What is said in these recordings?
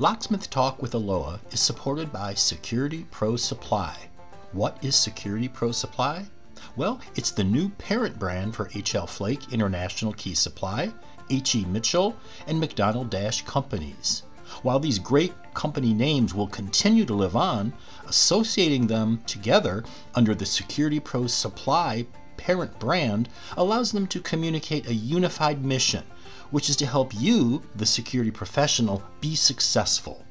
Locksmith Talk with ALOA is supported by Security Pro Supply. What is Security Pro Supply? Well, it's the new parent brand for HL Flake International Key Supply, H.E. Mitchell, and McDonald Dash Companies. While these great company names will continue to live on, associating them together under the Security Pro Supply parent brand allows them to communicate a unified mission which is to help you, the security professional, be successful.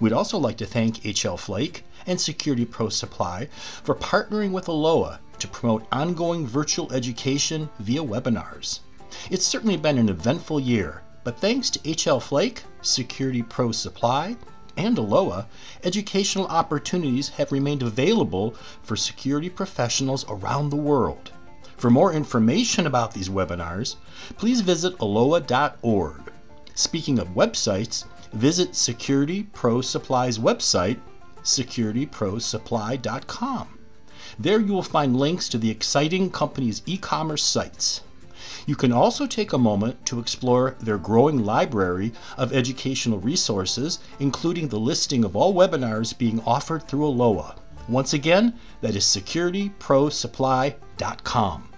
We'd also like to thank HL Flake and Security Pro Supply for partnering with ALOA to promote ongoing virtual education via webinars. It's certainly been an eventful year, but thanks to HL Flake, Security Pro Supply, and ALOA, educational opportunities have remained available for security professionals around the world. For more information about these webinars, please visit aloa.org. Speaking of websites, visit Security Pro Supply's website, securityprosupply.com. There you will find links to the exciting company's e commerce sites. You can also take a moment to explore their growing library of educational resources, including the listing of all webinars being offered through ALOA. Once again, that is securityprosupply.com.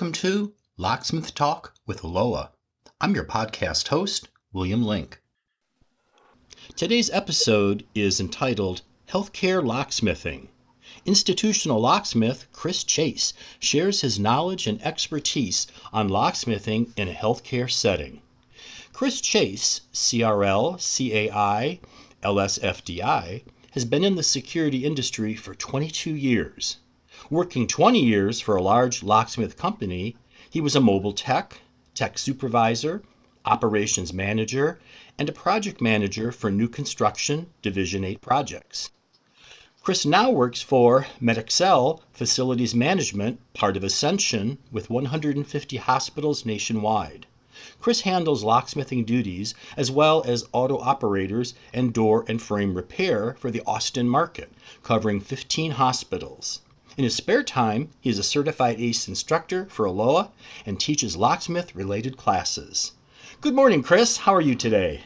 welcome to Locksmith Talk with Loa. I'm your podcast host, William Link. Today's episode is entitled Healthcare Locksmithing. Institutional locksmith Chris Chase shares his knowledge and expertise on locksmithing in a healthcare setting. Chris Chase, CRL, CAI, LSFDI, has been in the security industry for 22 years. Working 20 years for a large locksmith company, he was a mobile tech, tech supervisor, operations manager, and a project manager for new construction Division 8 projects. Chris now works for MedXcel Facilities Management, part of Ascension, with 150 hospitals nationwide. Chris handles locksmithing duties as well as auto operators and door and frame repair for the Austin market, covering 15 hospitals. In his spare time, he is a certified ACE instructor for ALOA and teaches locksmith related classes. Good morning, Chris. How are you today?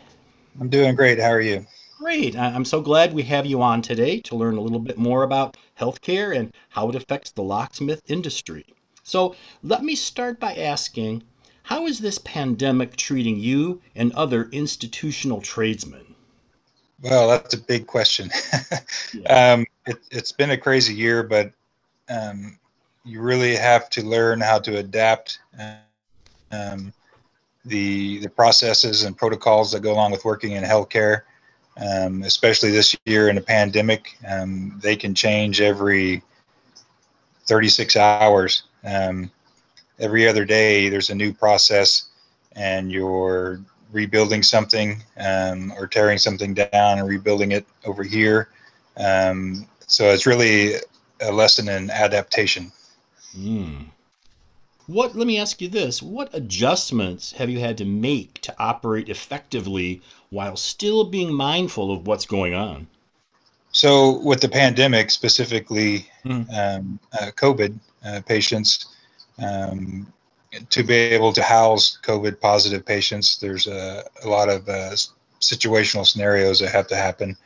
I'm doing great. How are you? Great. I'm so glad we have you on today to learn a little bit more about healthcare and how it affects the locksmith industry. So, let me start by asking how is this pandemic treating you and other institutional tradesmen? Well, that's a big question. yeah. um, it, has been a crazy year, but um, you really have to learn how to adapt um, the the processes and protocols that go along with working in healthcare. Um, especially this year in a pandemic, um, they can change every 36 hours. Um, every other day, there's a new process, and you're rebuilding something um, or tearing something down and rebuilding it over here. so it's really a lesson in adaptation. Mm. What? Let me ask you this: What adjustments have you had to make to operate effectively while still being mindful of what's going on? So, with the pandemic, specifically mm. um, uh, COVID uh, patients, um, to be able to house COVID positive patients, there's a, a lot of uh, situational scenarios that have to happen.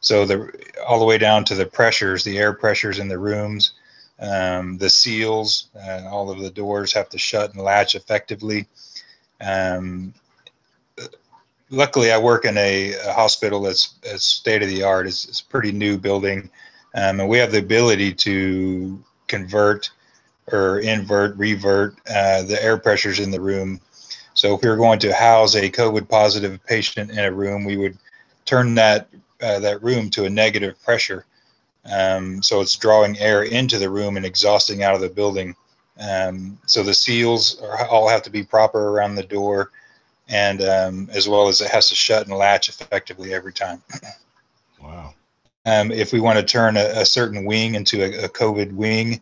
So the all the way down to the pressures, the air pressures in the rooms, um, the seals, uh, all of the doors have to shut and latch effectively. Um, luckily, I work in a, a hospital that's, that's state of the art. It's, it's, a pretty new building, um, and we have the ability to convert or invert, revert uh, the air pressures in the room. So if we were going to house a COVID positive patient in a room, we would turn that uh, that room to a negative pressure. Um, so it's drawing air into the room and exhausting out of the building. Um, so the seals are, all have to be proper around the door. and um, as well as it has to shut and latch effectively every time. Wow. Um, if we want to turn a, a certain wing into a, a COVID wing,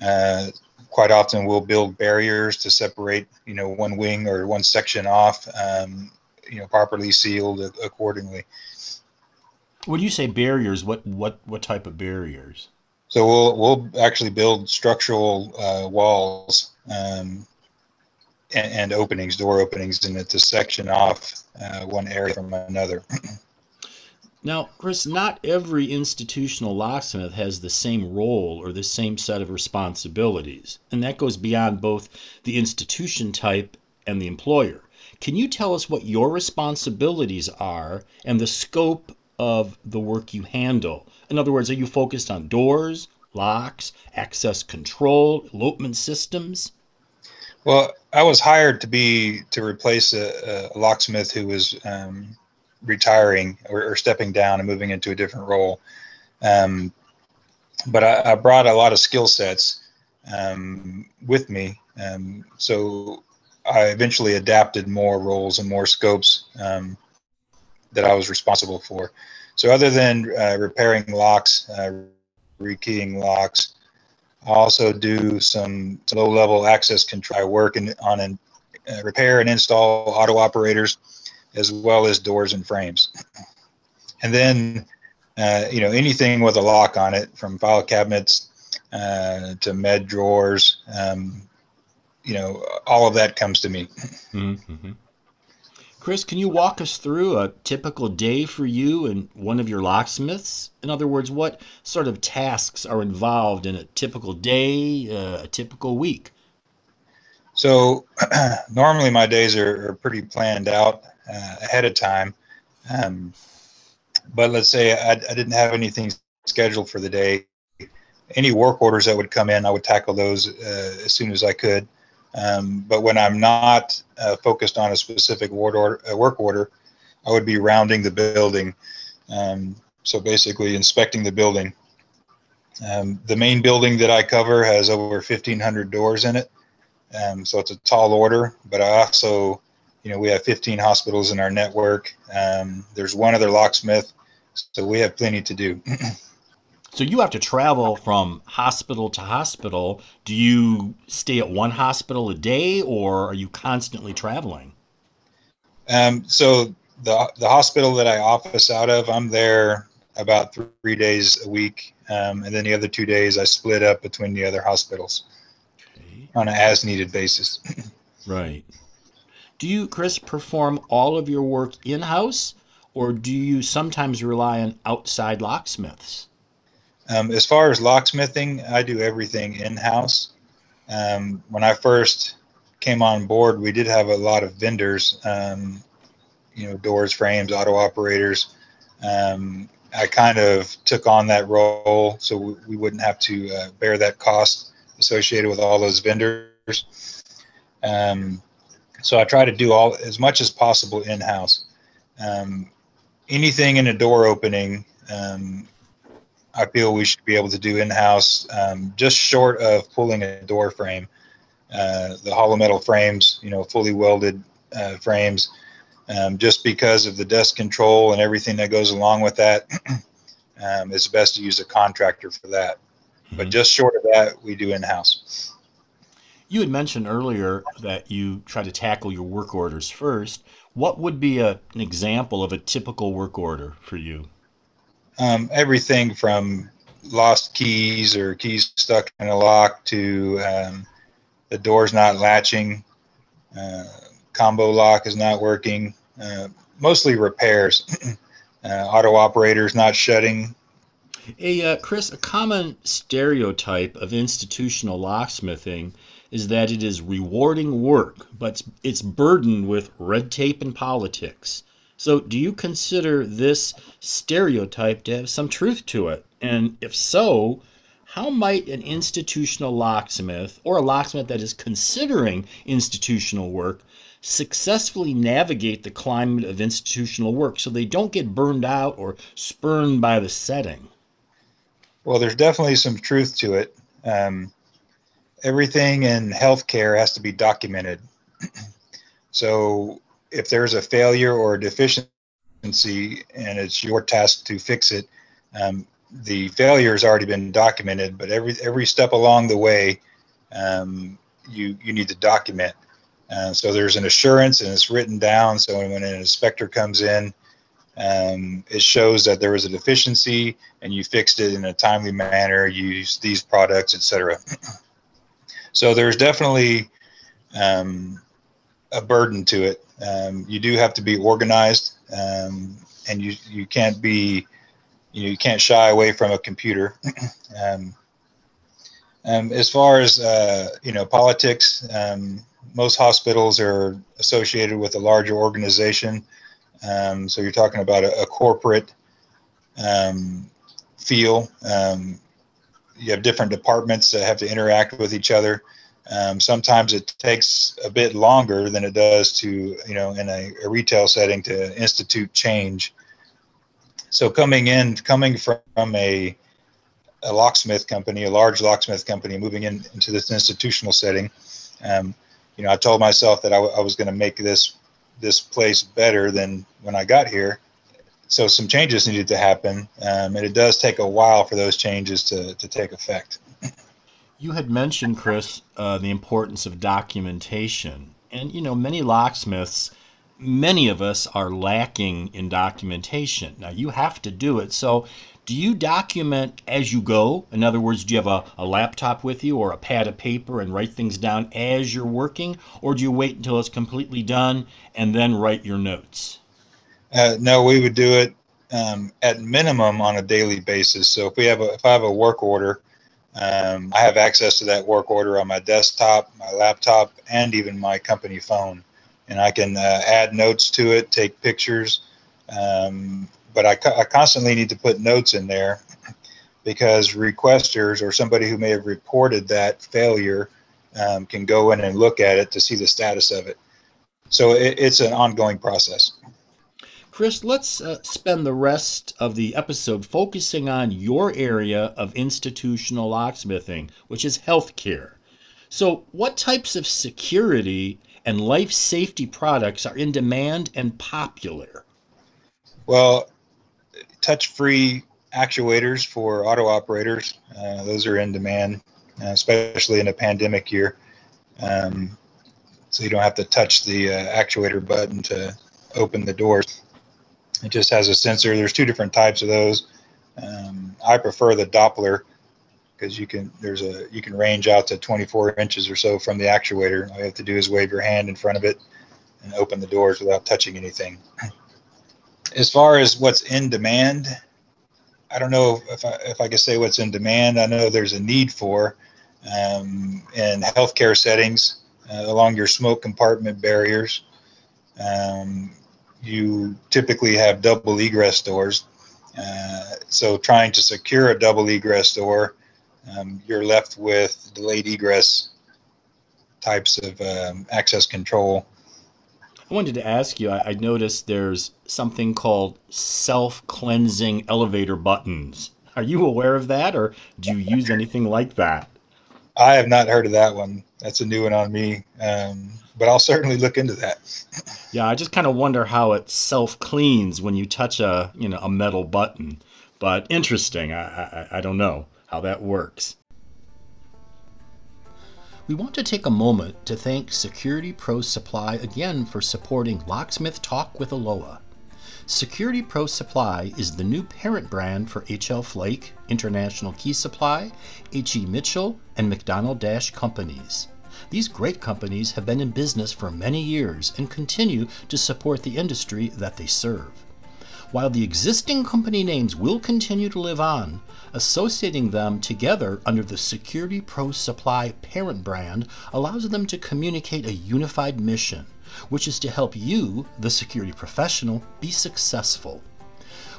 uh, quite often we'll build barriers to separate, you know, one wing or one section off, um, you know, properly sealed accordingly. When you say barriers, what what what type of barriers? So we'll we'll actually build structural uh, walls um, and, and, openings, door openings, and to section off uh, one area from another. Now, Chris, not every institutional locksmith has the same role or the same set of responsibilities, and that goes beyond both the institution type and the employer. Can you tell us what your responsibilities are and the scope of the work you handle? In other words, are you focused on doors, locks, access control, elopement systems? Well, I was hired to be to replace a, a locksmith who was um, retiring or, or, stepping down and moving into a different role. Um, but I, I, brought a lot of skill sets um, with me. Um, so I eventually adapted more roles and more scopes um, that I was responsible for. So other than uh, repairing locks, uh, rekeying locks, I also do some low-level access control. Work in, on an, uh, repair and install auto operators as well as doors and frames. And then, uh, you know, anything with a lock on it, from file cabinets uh, to med drawers, um, you know, all of that comes to me. Mm-hmm. Chris, can you walk us through a typical day for you and one of your locksmiths? In other words, what sort of tasks are involved in a typical day, uh, a typical week? So, normally my days are, are pretty planned out uh, ahead of time. Um, but let's say I, I, didn't have anything scheduled for the day. Any work orders that would come in, I would tackle those uh, as soon as I could. Um, but when I'm not uh, focused on a specific order, work order, I would be rounding the building. Um, so basically inspecting the building. Um, the main building that I cover has over 1,500 doors in it. Um, so it's a tall order, but I also you know, we have 15 hospitals in our network. Um, there's one other locksmith, so we have plenty to do. so you have to travel from hospital to hospital. Do you stay at one hospital a day, or are you constantly traveling? Um, so the the hospital that I office out of, I'm there about three days a week, um, and then the other two days I split up between the other hospitals okay. on an as needed basis. right. Do you, Chris, perform all of your work in house or do you sometimes rely on outside locksmiths? Um, as far as locksmithing, I do everything in house. Um, when I first came on board, we did have a lot of vendors, um, you know, doors, frames, auto operators. Um, I kind of took on that role so we wouldn't have to uh, bear that cost associated with all those vendors. Um, so I try to do all as much as possible in house. Um, anything in a door opening, um, I feel we should be able to do in house, um, just short of pulling a door frame. Uh, the hollow metal frames, you know, fully welded uh, frames, um, just because of the dust control and everything that goes along with that. Um, it's best to use a contractor for that. Mm-hmm. But just short of that, we do in house. You had mentioned earlier that you try to tackle your work orders first. What would be a, an example of a typical work order for you? Um, everything from lost keys or keys stuck in a lock to um, the door's not latching, uh, combo lock is not working, uh, mostly repairs. uh, auto operators not shutting. A uh, Chris, a common stereotype of institutional locksmithing is that it is rewarding work, but it's burdened with red tape and politics. So, do you consider this stereotype to have some truth to it? And if so, how might an institutional locksmith or a locksmith that is considering institutional work successfully navigate the climate of institutional work so they don't get burned out or spurned by the setting? Well, there's definitely some truth to it. Um, everything in healthcare has to be documented. so if there's a failure or a deficiency and it's your task to fix it, um, the failure has already been documented, but every every step along the way, um, you you need to document. Uh, so there's an assurance and it's written down. So when an inspector comes in, um, it shows that there was a deficiency and you fixed it in a timely manner. Use these products, etc. so there's definitely um, a burden to it. Um, you do have to be organized, um, and you you can't be you know you can't shy away from a computer. um, um, as far as uh, you know, politics, um, most hospitals are associated with a larger organization. Um, so you're talking about a, a corporate feel. You have different departments that have to interact with each other. Um, sometimes it takes a bit longer than it does to, you know, in a, a retail setting to institute change. So coming in, coming from a, a locksmith company, a large locksmith company, moving in, into this institutional setting, um, you know, I told myself that I, was going to make this this place better than when I got here. So some changes needed to happen, um, and it does take a while for those changes to, to take effect. You had mentioned, Chris, uh, the importance of documentation. And, you know, many locksmiths many of us are lacking in documentation. Now, you have to do it. So, do you document as you go? In other words, do you have a, a laptop with you or a pad of paper and write things down as you're working? Or do you wait until it's completely done and then write your notes? Uh, no, we would do it um, at minimum on a daily basis. So if we have a, if I have a work order, um, I have access to that work order on my desktop, my laptop, and even my company phone and I can uh, add notes to it, take pictures. Um, but I, I constantly need to put notes in there because requesters or somebody who may have reported that failure um, can go in and look at it to see the status of it. So it, it's an ongoing process. Chris, let's uh, spend the rest of the episode focusing on your area of institutional locksmithing, which is healthcare. So, what types of security and life safety products are in demand and popular? Well, touch free actuators for auto operators, uh, those are in demand, uh, especially in a pandemic year. Um, so you don't have to touch the uh, actuator button to open the doors. It just has a sensor. There's two different types of those. Um, I prefer the Doppler because you can there's a you can range out to 24 inches or so from the actuator. All you have to do is wave your hand in front of it and open the doors without touching anything. As far as what's in demand, I don't know if I, if I can say what's in demand. I know there's a need for um, in healthcare settings uh, along your smoke compartment barriers. Um, you typically have double egress doors. Uh, so trying to secure a double egress door um, you're left with delayed egress types of um, access control. I wanted to ask you I, I noticed there's something called self cleansing elevator buttons. Are you aware of that, or do you use anything like that? I have not heard of that one. That's a new one on me, um, but I'll certainly look into that. yeah, I just kind of wonder how it self cleans when you touch a you know a metal button. But interesting. I, I I don't know how that works. We want to take a moment to thank Security Pro Supply again for supporting Locksmith Talk with ALOA. Security Pro Supply is the new parent brand for HL Flake, International Key Supply, H.E. Mitchell, and McDonald Dash Companies. These great companies have been in business for many years and continue to support the industry that they serve. While the existing company names will continue to live on, associating them together under the Security Pro Supply parent brand allows them to communicate a unified mission, which is to help you, the security professional, be successful.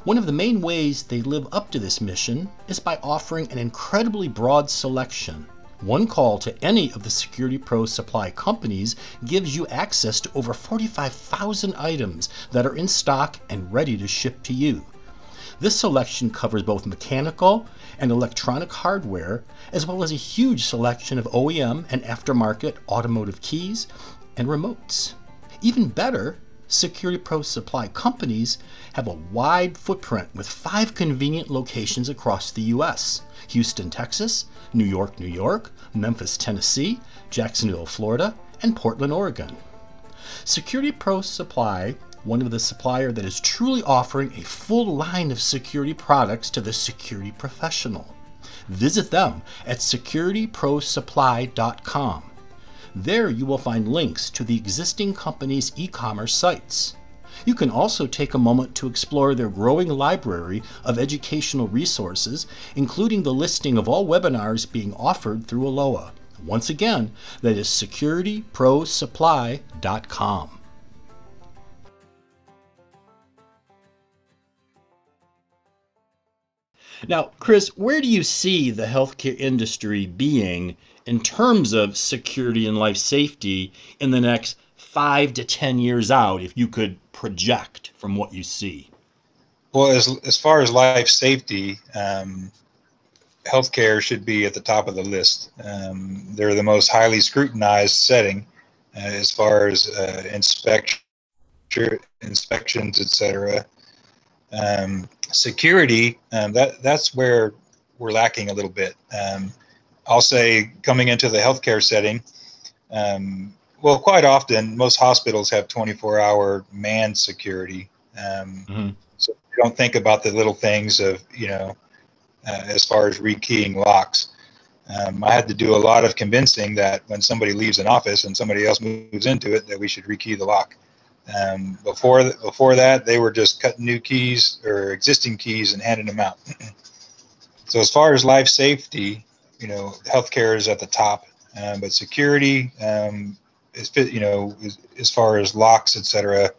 One of the main ways they live up to this mission is by offering an incredibly broad selection one call to any of the Security Pro supply companies gives you access to over 45,000 items that are in stock and ready to ship to you. This selection covers both mechanical and electronic hardware, as well as a huge selection of OEM and aftermarket automotive keys and remotes. Even better, Security Pro Supply companies have a wide footprint with five convenient locations across the U.S. Houston, Texas, New York, New York, Memphis, Tennessee, Jacksonville, Florida, and Portland, Oregon. Security Pro Supply, one of the supplier that is truly offering a full line of security products to the security professional. Visit them at securityprosupply.com. There you will find links to the existing company's e commerce sites. You can also take a moment to explore their growing library of educational resources, including the listing of all webinars being offered through ALOA. Once again, that is securityprosupply.com. Now, Chris, where do you see the healthcare industry being in terms of security and life safety in the next five to 10 years out, if you could project from what you see? Well, as, as far as life safety, um, healthcare should be at the top of the list. Um, they're the most highly scrutinized setting uh, as far as uh, inspection, inspections, etc. Um, security, um, that that's where we're lacking a little bit. Um, I'll say coming into the healthcare setting, um, well, quite often most hospitals have 24-hour manned security. Um, mm-hmm. So you don't think about the little things of you know, uh, as far as rekeying locks. Um, I had to do a lot of convincing that when somebody leaves an office and somebody else moves into it, that we should rekey the lock. Um, before before that, they were just cutting new keys or existing keys and handing them out. so as far as life safety, you know, healthcare is at the top, um, but security um, is, you know, is, as far as locks, etc.,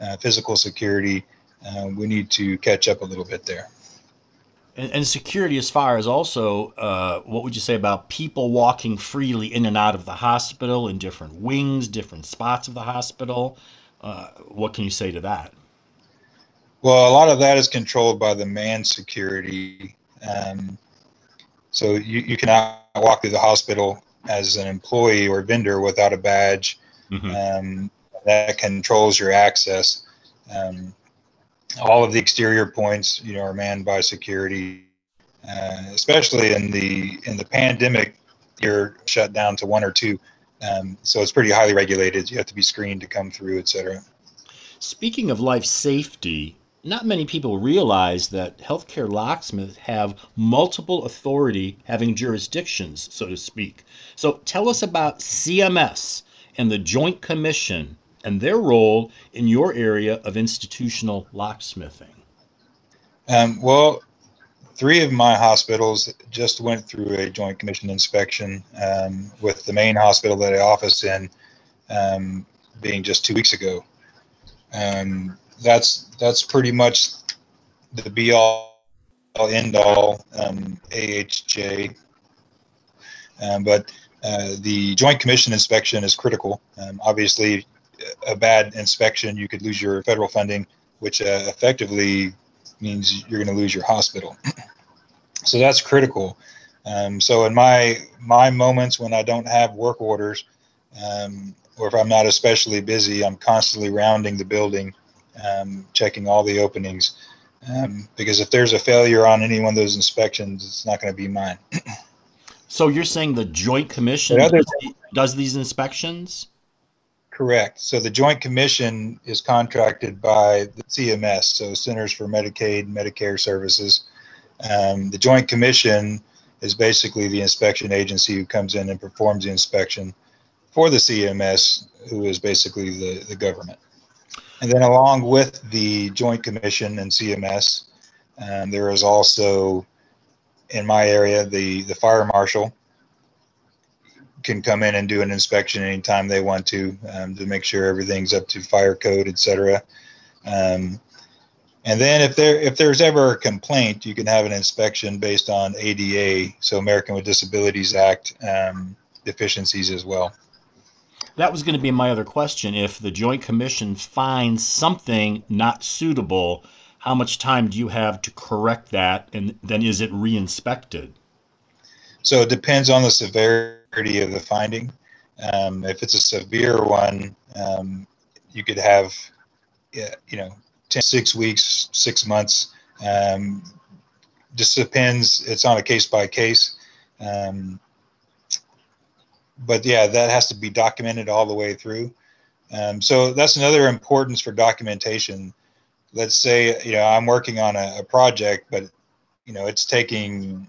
uh, physical security, uh, we need to catch up a little bit there. And, and security, as far as also, uh, what would you say about people walking freely in and out of the hospital in different wings, different spots of the hospital? Uh, what can you say to that? Well, a lot of that is controlled by the man security. Um, so you, you cannot walk through the hospital as an employee or vendor without a badge. Mm-hmm. Um, that controls your access. Um, all of the exterior points, you know, are manned by security. Uh, especially in the in the pandemic, you're shut down to one or two. Um, so it's pretty highly regulated. You have to be screened to come through, et cetera. Speaking of life safety, not many people realize that healthcare locksmiths have multiple authority having jurisdictions, so to speak. So tell us about CMS and the Joint Commission and their role in your area of institutional locksmithing. Um, well, three of my hospitals just went through a Joint Commission inspection, um, with the main hospital that I office in um, being just two weeks ago. Um, that's that's pretty much the be all end all um, AHJ. Um, but uh, the Joint Commission inspection is critical. Um, obviously, a bad inspection, you could lose your federal funding, which uh, effectively means you're going to lose your hospital. so that's critical. Um, so in my my moments when I don't have work orders, um, or if I'm not especially busy, I'm constantly rounding the building um, checking all the openings. Um, because if there's a failure on any one of those inspections, it's not going to be mine. so you're saying the Joint Commission does, does these inspections? Correct. So the Joint Commission is contracted by the CMS, so Centers for Medicaid Medicare Services. Um, the Joint Commission is basically the inspection agency who comes in and performs the inspection for the CMS, who is basically the, the government. And then along with the Joint Commission and CMS, um, there is also in my area the the fire marshal can come in and do an inspection anytime they want to um, to make sure everything's up to fire code, etc. Um, and then if there if there's ever a complaint, you can have an inspection based on ADA, so American with Disabilities Act um, deficiencies as well that was going to be my other question. If the Joint Commission finds something not suitable, how much time do you have to correct that? And then is it reinspected? So it depends on the severity of the finding. Um, if it's a severe one, um, you could have you know, 10, six weeks, six months. Um, just depends. It's on a case by case. Um, but yeah, that has to be documented all the way through. Um, so that's another importance for documentation. Let's say you know I'm working on a, a, project, but you know it's taking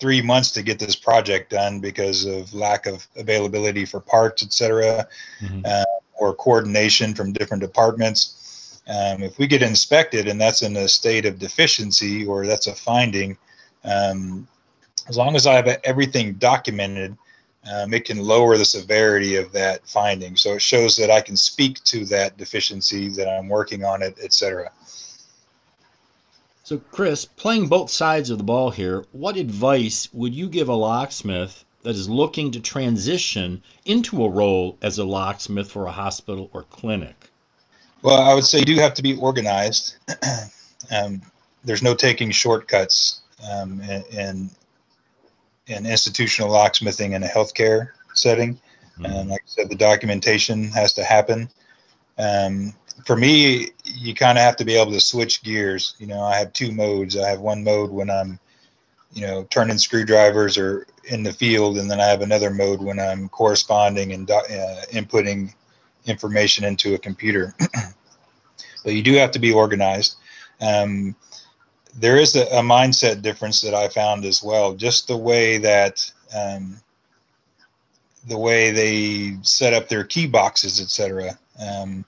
three months to get this project done because of lack of availability for parts, etc., mm-hmm. uh, or coordination from different departments. Um, if we get inspected and that's in a state of deficiency or that's a finding, um, as long as I have everything documented, um, it can lower the severity of that finding. So it shows that I can speak to that deficiency, that I'm working on it, etc. So, Chris, playing both sides of the ball here, what advice would you give a locksmith that is looking to transition into a role as a locksmith for a hospital or clinic? Well, I would say you do have to be organized. um, there's no taking shortcuts um, in, in institutional locksmithing in a healthcare setting. Mm-hmm. And like I said, the documentation has to happen. Um, for me, you kind of have to be able to switch gears. You know, I have two modes. I have one mode when I'm, you know, turning screwdrivers or in the field, and then I have another mode when I'm corresponding and uh, inputting information into a computer. but you do have to be organized. Um, there is a, a, mindset difference that I found as well. Just the way that um, the way they set up their key boxes, etc. Um,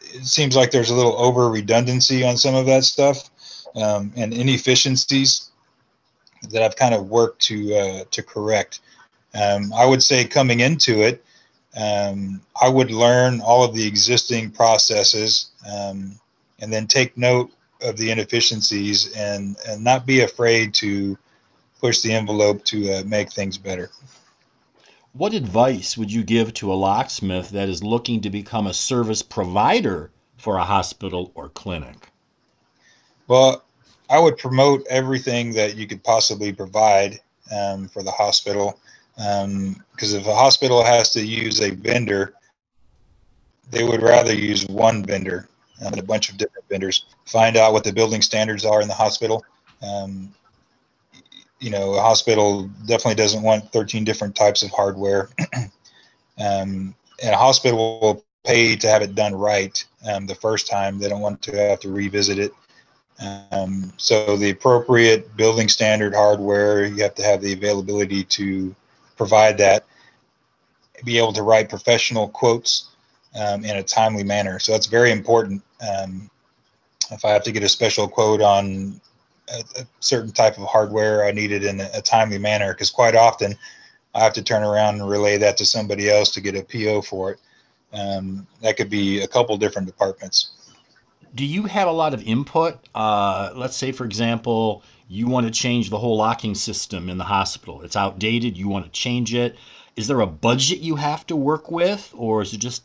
it seems like there's a little over redundancy on some of that stuff um, and inefficiencies that I've kind of worked to uh, to correct. Um, I would say coming into it, um, I would learn all of the existing processes um, and then take note of the inefficiencies and and not be afraid to push the envelope to uh, make things better. What advice would you give to a locksmith that is looking to become a service provider for a hospital or clinic? Well, I would promote everything that you could possibly provide um, for the hospital. Because um, if a hospital has to use a vendor, they would rather use one vendor and a bunch of different vendors. Find out what the building standards are in the hospital. Um, you know, a hospital definitely doesn't want 13 different types of hardware. um, and a hospital will pay to have it done right um, the first time. They don't want to have to revisit it. Um, so the appropriate building standard hardware, you have to have the availability to provide that. Be able to write professional quotes um, in a timely manner. So that's very important. Um, if I have to get a special quote on a, a, certain type of hardware, I need it in a, a timely manner because quite often I have to turn around and relay that to somebody else to get a PO for it. Um, that could be a couple different departments. Do you have a lot of input? Uh, let's say, for example, you want to change the whole locking system in the hospital. It's outdated. You want to change it. Is there a budget you have to work with, or is it just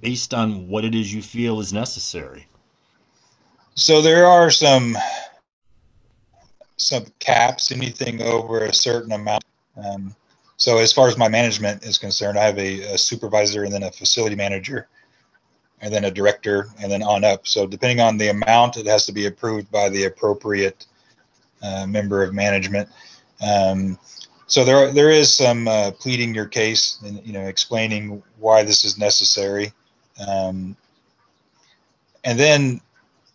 based on what it is you feel is necessary? So there are some some caps. Anything over a certain amount. Um, so as far as my management is concerned, I have a, a, supervisor and then a facility manager, and then a director, and then on up. So depending on the amount, it has to be approved by the appropriate uh, member of management. Um, so there there is some uh, pleading your case and you know explaining why this is necessary. Um, and then,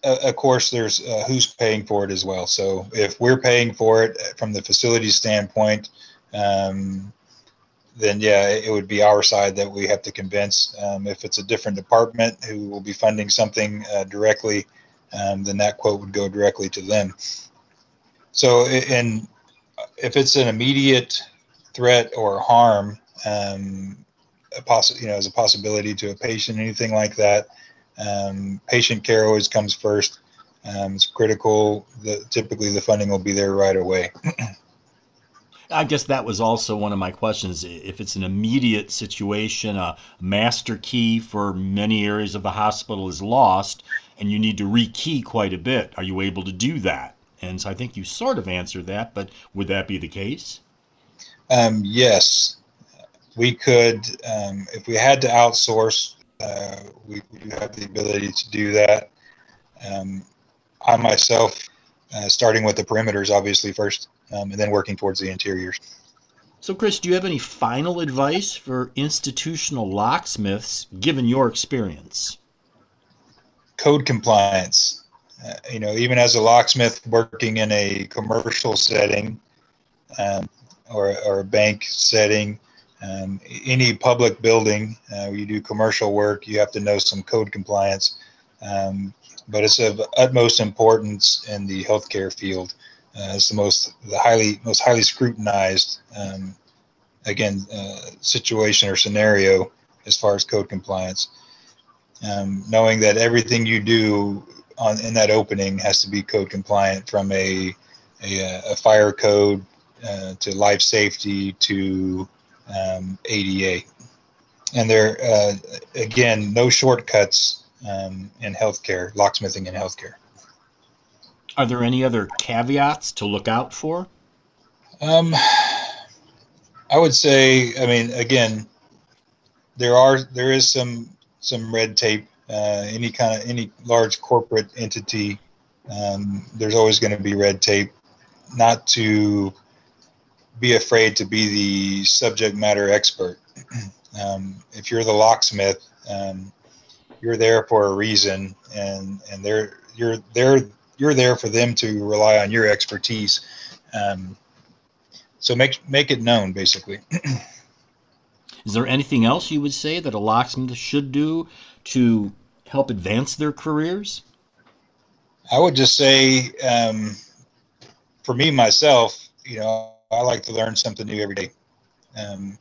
uh, of course, there's uh, who's paying for it as well. So if we're paying for it from the facility standpoint, um, then yeah, it would be our side that we have to convince. Um, if it's a different department who will be funding something uh, directly, um, then that quote would go directly to them. So, and if it's an immediate threat or harm, um, a poss- you know, as a possibility to a patient, anything like that. Um, patient care always comes first. Um, it's critical. The, typically, the funding will be there right away. I guess that was also one of my questions. If it's an immediate situation, a master key for many areas of the hospital is lost, and you need to rekey quite a bit, are you able to do that? And so I think you sort of answered that, but would that be the case? Um, yes we could, um, if we had to outsource uh, we, we, do have the ability to do that. Um, I myself, uh, starting with the perimeters, obviously first, um, and then working towards the interiors. So, Chris, do you have any final advice for institutional locksmiths given your experience? Code compliance. Uh, you know, even as a locksmith working in a commercial setting um, or, or a bank setting, um, any public building, uh, you do commercial work, you have to know some code compliance. Um, but it's of utmost importance in the healthcare field. Uh, it's the most the highly most highly scrutinized um, again uh, situation or scenario as far as code compliance. Um, knowing that everything you do on in that opening has to be code compliant from a a, a fire code uh, to life safety to um, ADA. And there, uh, again, no shortcuts um, in healthcare, locksmithing in healthcare. Are there any other caveats to look out for? Um, I would say, I mean, again, there are there is some some red tape. Uh, any kind of any large corporate entity, um, there's always going to be red tape. Not to be afraid to be the subject matter expert. um, if you're the locksmith, um, you're there for a reason, and and they're you're there you're there for them to rely on your expertise. Um, so make make it known, basically. Is there anything else you would say that a locksmith should do to help advance their careers? I would just say, um, for me myself, you know, I like to learn something new every day. Um,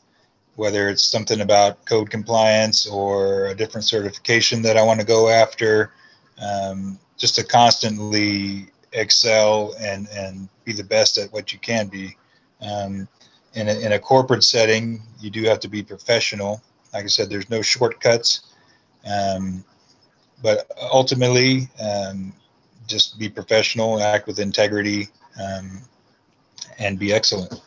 whether it's something about code compliance or a different certification that I want to go after, um, just to constantly excel and, and be the best at what you can be. Um, in, a, in a corporate setting, you do have to be professional. Like I said, there's no shortcuts. Um, but ultimately, um, just be professional, act with integrity, um, and be excellent.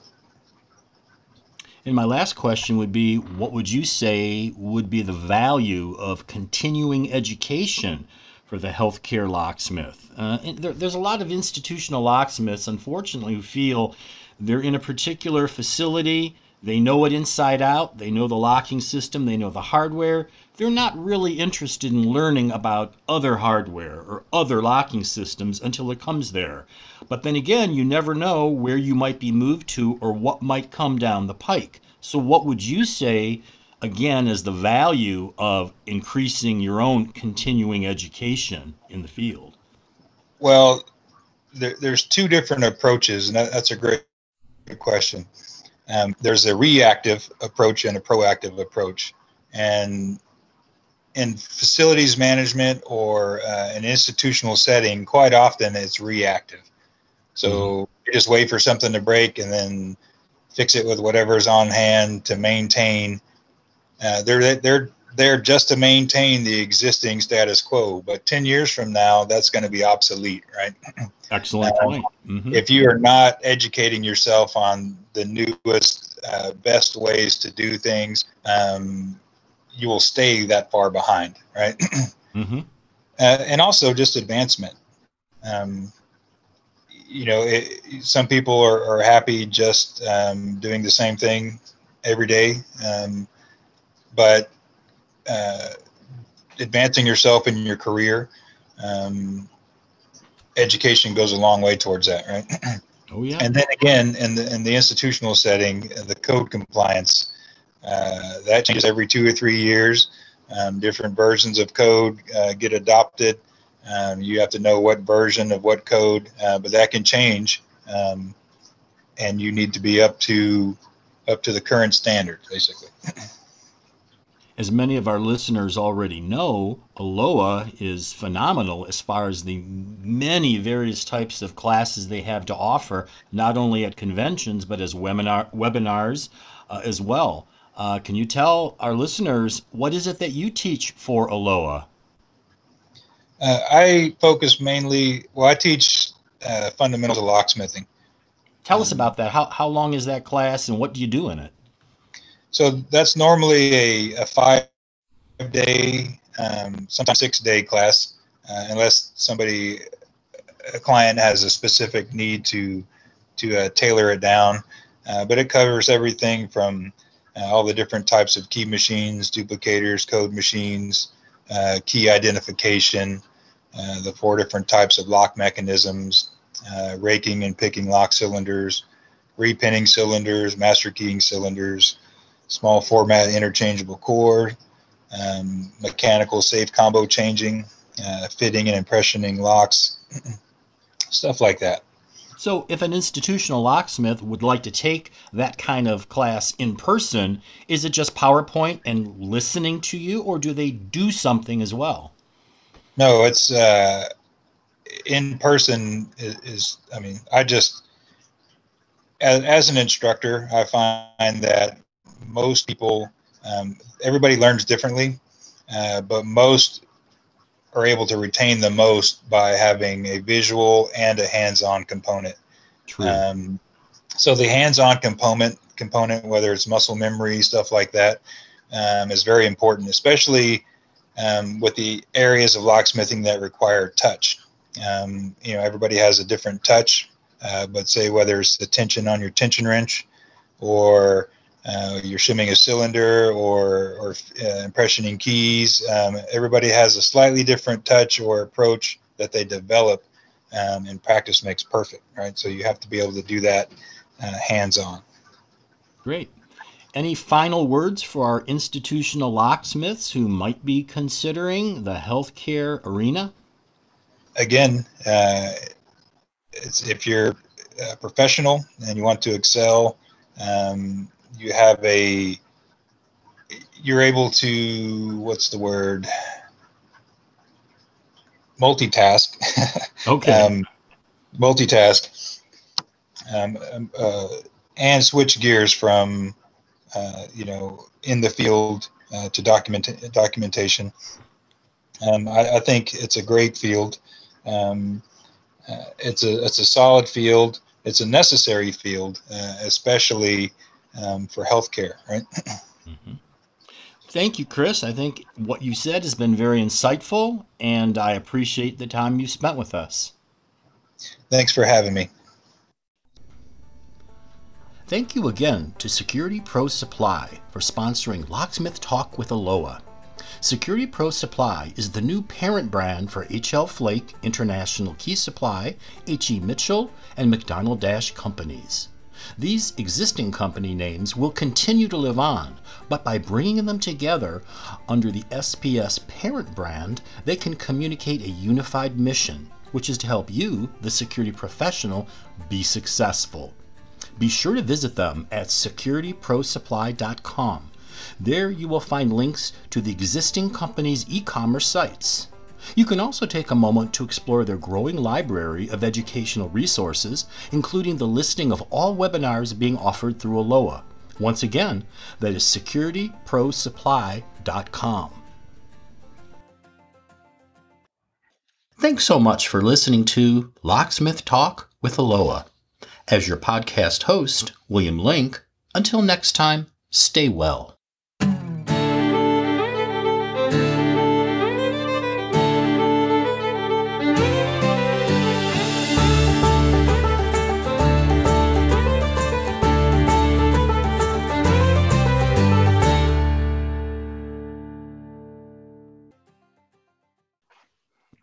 And my last question would be what would you say would be the value of continuing education for the healthcare locksmith? Uh, there, there's a lot of institutional locksmiths, unfortunately, who feel they're in a particular facility, they know it inside out, they know the locking system, they know the hardware. They're not really interested in learning about other hardware or other locking systems until it comes there. But then again, you never know where you might be moved to or what might come down the pike. So, what would you say, again, is the value of increasing your own continuing education in the field? Well, there, there's two different approaches, and that, that's a great question. Um, there's a reactive approach and a proactive approach. And in facilities management or uh, an institutional setting, quite often it's reactive. So mm-hmm. you just wait for something to break and then fix it with whatever's on hand to maintain. Uh, they're they're there just to maintain the existing status quo. But ten years from now, that's going to be obsolete, right? Excellent uh, point. Mm-hmm. If you are not educating yourself on the newest, uh, best ways to do things, um, you will stay that far behind, right? mm-hmm. uh, and also just advancement. Um, you know, it, some people are, are happy just um, doing the same thing every day, um, but uh, advancing yourself in your career, um, education goes a long way towards that, right? Oh yeah. And then again, in the in the institutional setting, the code compliance uh, that changes every two or three years. Um, different versions of code uh, get adopted. Um, you have to know what version of what code, uh, but that can change, um, and you need to be up to up to the current standard, basically. As many of our listeners already know, ALOA is phenomenal as far as the many various types of classes they have to offer, not only at conventions but as webinar webinars uh, as well. Uh, can you tell our listeners what is it that you teach for ALOA? Uh, I focus mainly, well, I teach uh, fundamentals of locksmithing. Tell us about that. How, how long is that class and what do you do in it? So that's normally a, a five day, um, sometimes six day class, uh, unless somebody, a client has a specific need to to uh, tailor it down. Uh, but it covers everything from uh, all the different types of key machines, duplicators, code machines, uh, key identification, uh, the four different types of lock mechanisms, raking and picking lock cylinders, repinning cylinders, master keying cylinders, small format interchangeable core, um, mechanical safe combo changing, uh, fitting and impressioning locks, stuff like that. So, if an institutional locksmith would like to take that kind of class in person, is it just PowerPoint and listening to you, or do they do something as well? No, it's uh, in person. Is, is I mean, I just as, as an instructor, I find that most people, um, everybody learns differently, uh, but most are able to retain the most by having a visual and a hands-on component. True. Um, so the hands-on component, component, whether it's muscle memory, stuff like that, um, is very important, especially um, with the areas of locksmithing that require touch. Um, you know, everybody has a different touch, uh, but say whether it's the tension on your tension wrench, or uh, you're shimming a cylinder or, or uh, impressioning keys. Um, everybody has a slightly different touch or approach that they develop, um, and practice makes perfect, right? So you have to be able to do that uh, hands on. Great. Any final words for our institutional locksmiths who might be considering the healthcare arena? Again, uh, if you're a professional and you want to excel, um, you have a you're able to what's the word? Multitask. Okay. Um, multitask. Um, um, uh, and switch gears from uh, you know in the field uh, to document documentation. Um, I, I, think it's a great field. Um, uh, it's a it's a solid field. It's a necessary field uh, especially um, for healthcare, right? mm-hmm. Thank you, Chris. I think what you said has been very insightful, and I appreciate the time you spent with us. Thanks for having me. Thank you again to Security Pro Supply for sponsoring Locksmith Talk with ALOA. Security Pro Supply is the new parent brand for HL Flake International Key Supply, H.E. Mitchell, and McDonald Dash Companies. These existing company names will continue to live on, but by bringing them together under the SPS parent brand, they can communicate a unified mission, which is to help you, the security professional, be successful. Be sure to visit them at securityprosupply.com. There you will find links to the existing company's e commerce sites. You can also take a moment to explore their growing library of educational resources, including the listing of all webinars being offered through ALOA. Once again, that is securityprosupply.com. Thanks so much for listening to Locksmith Talk with ALOA. As your podcast host, William Link, until next time, stay well.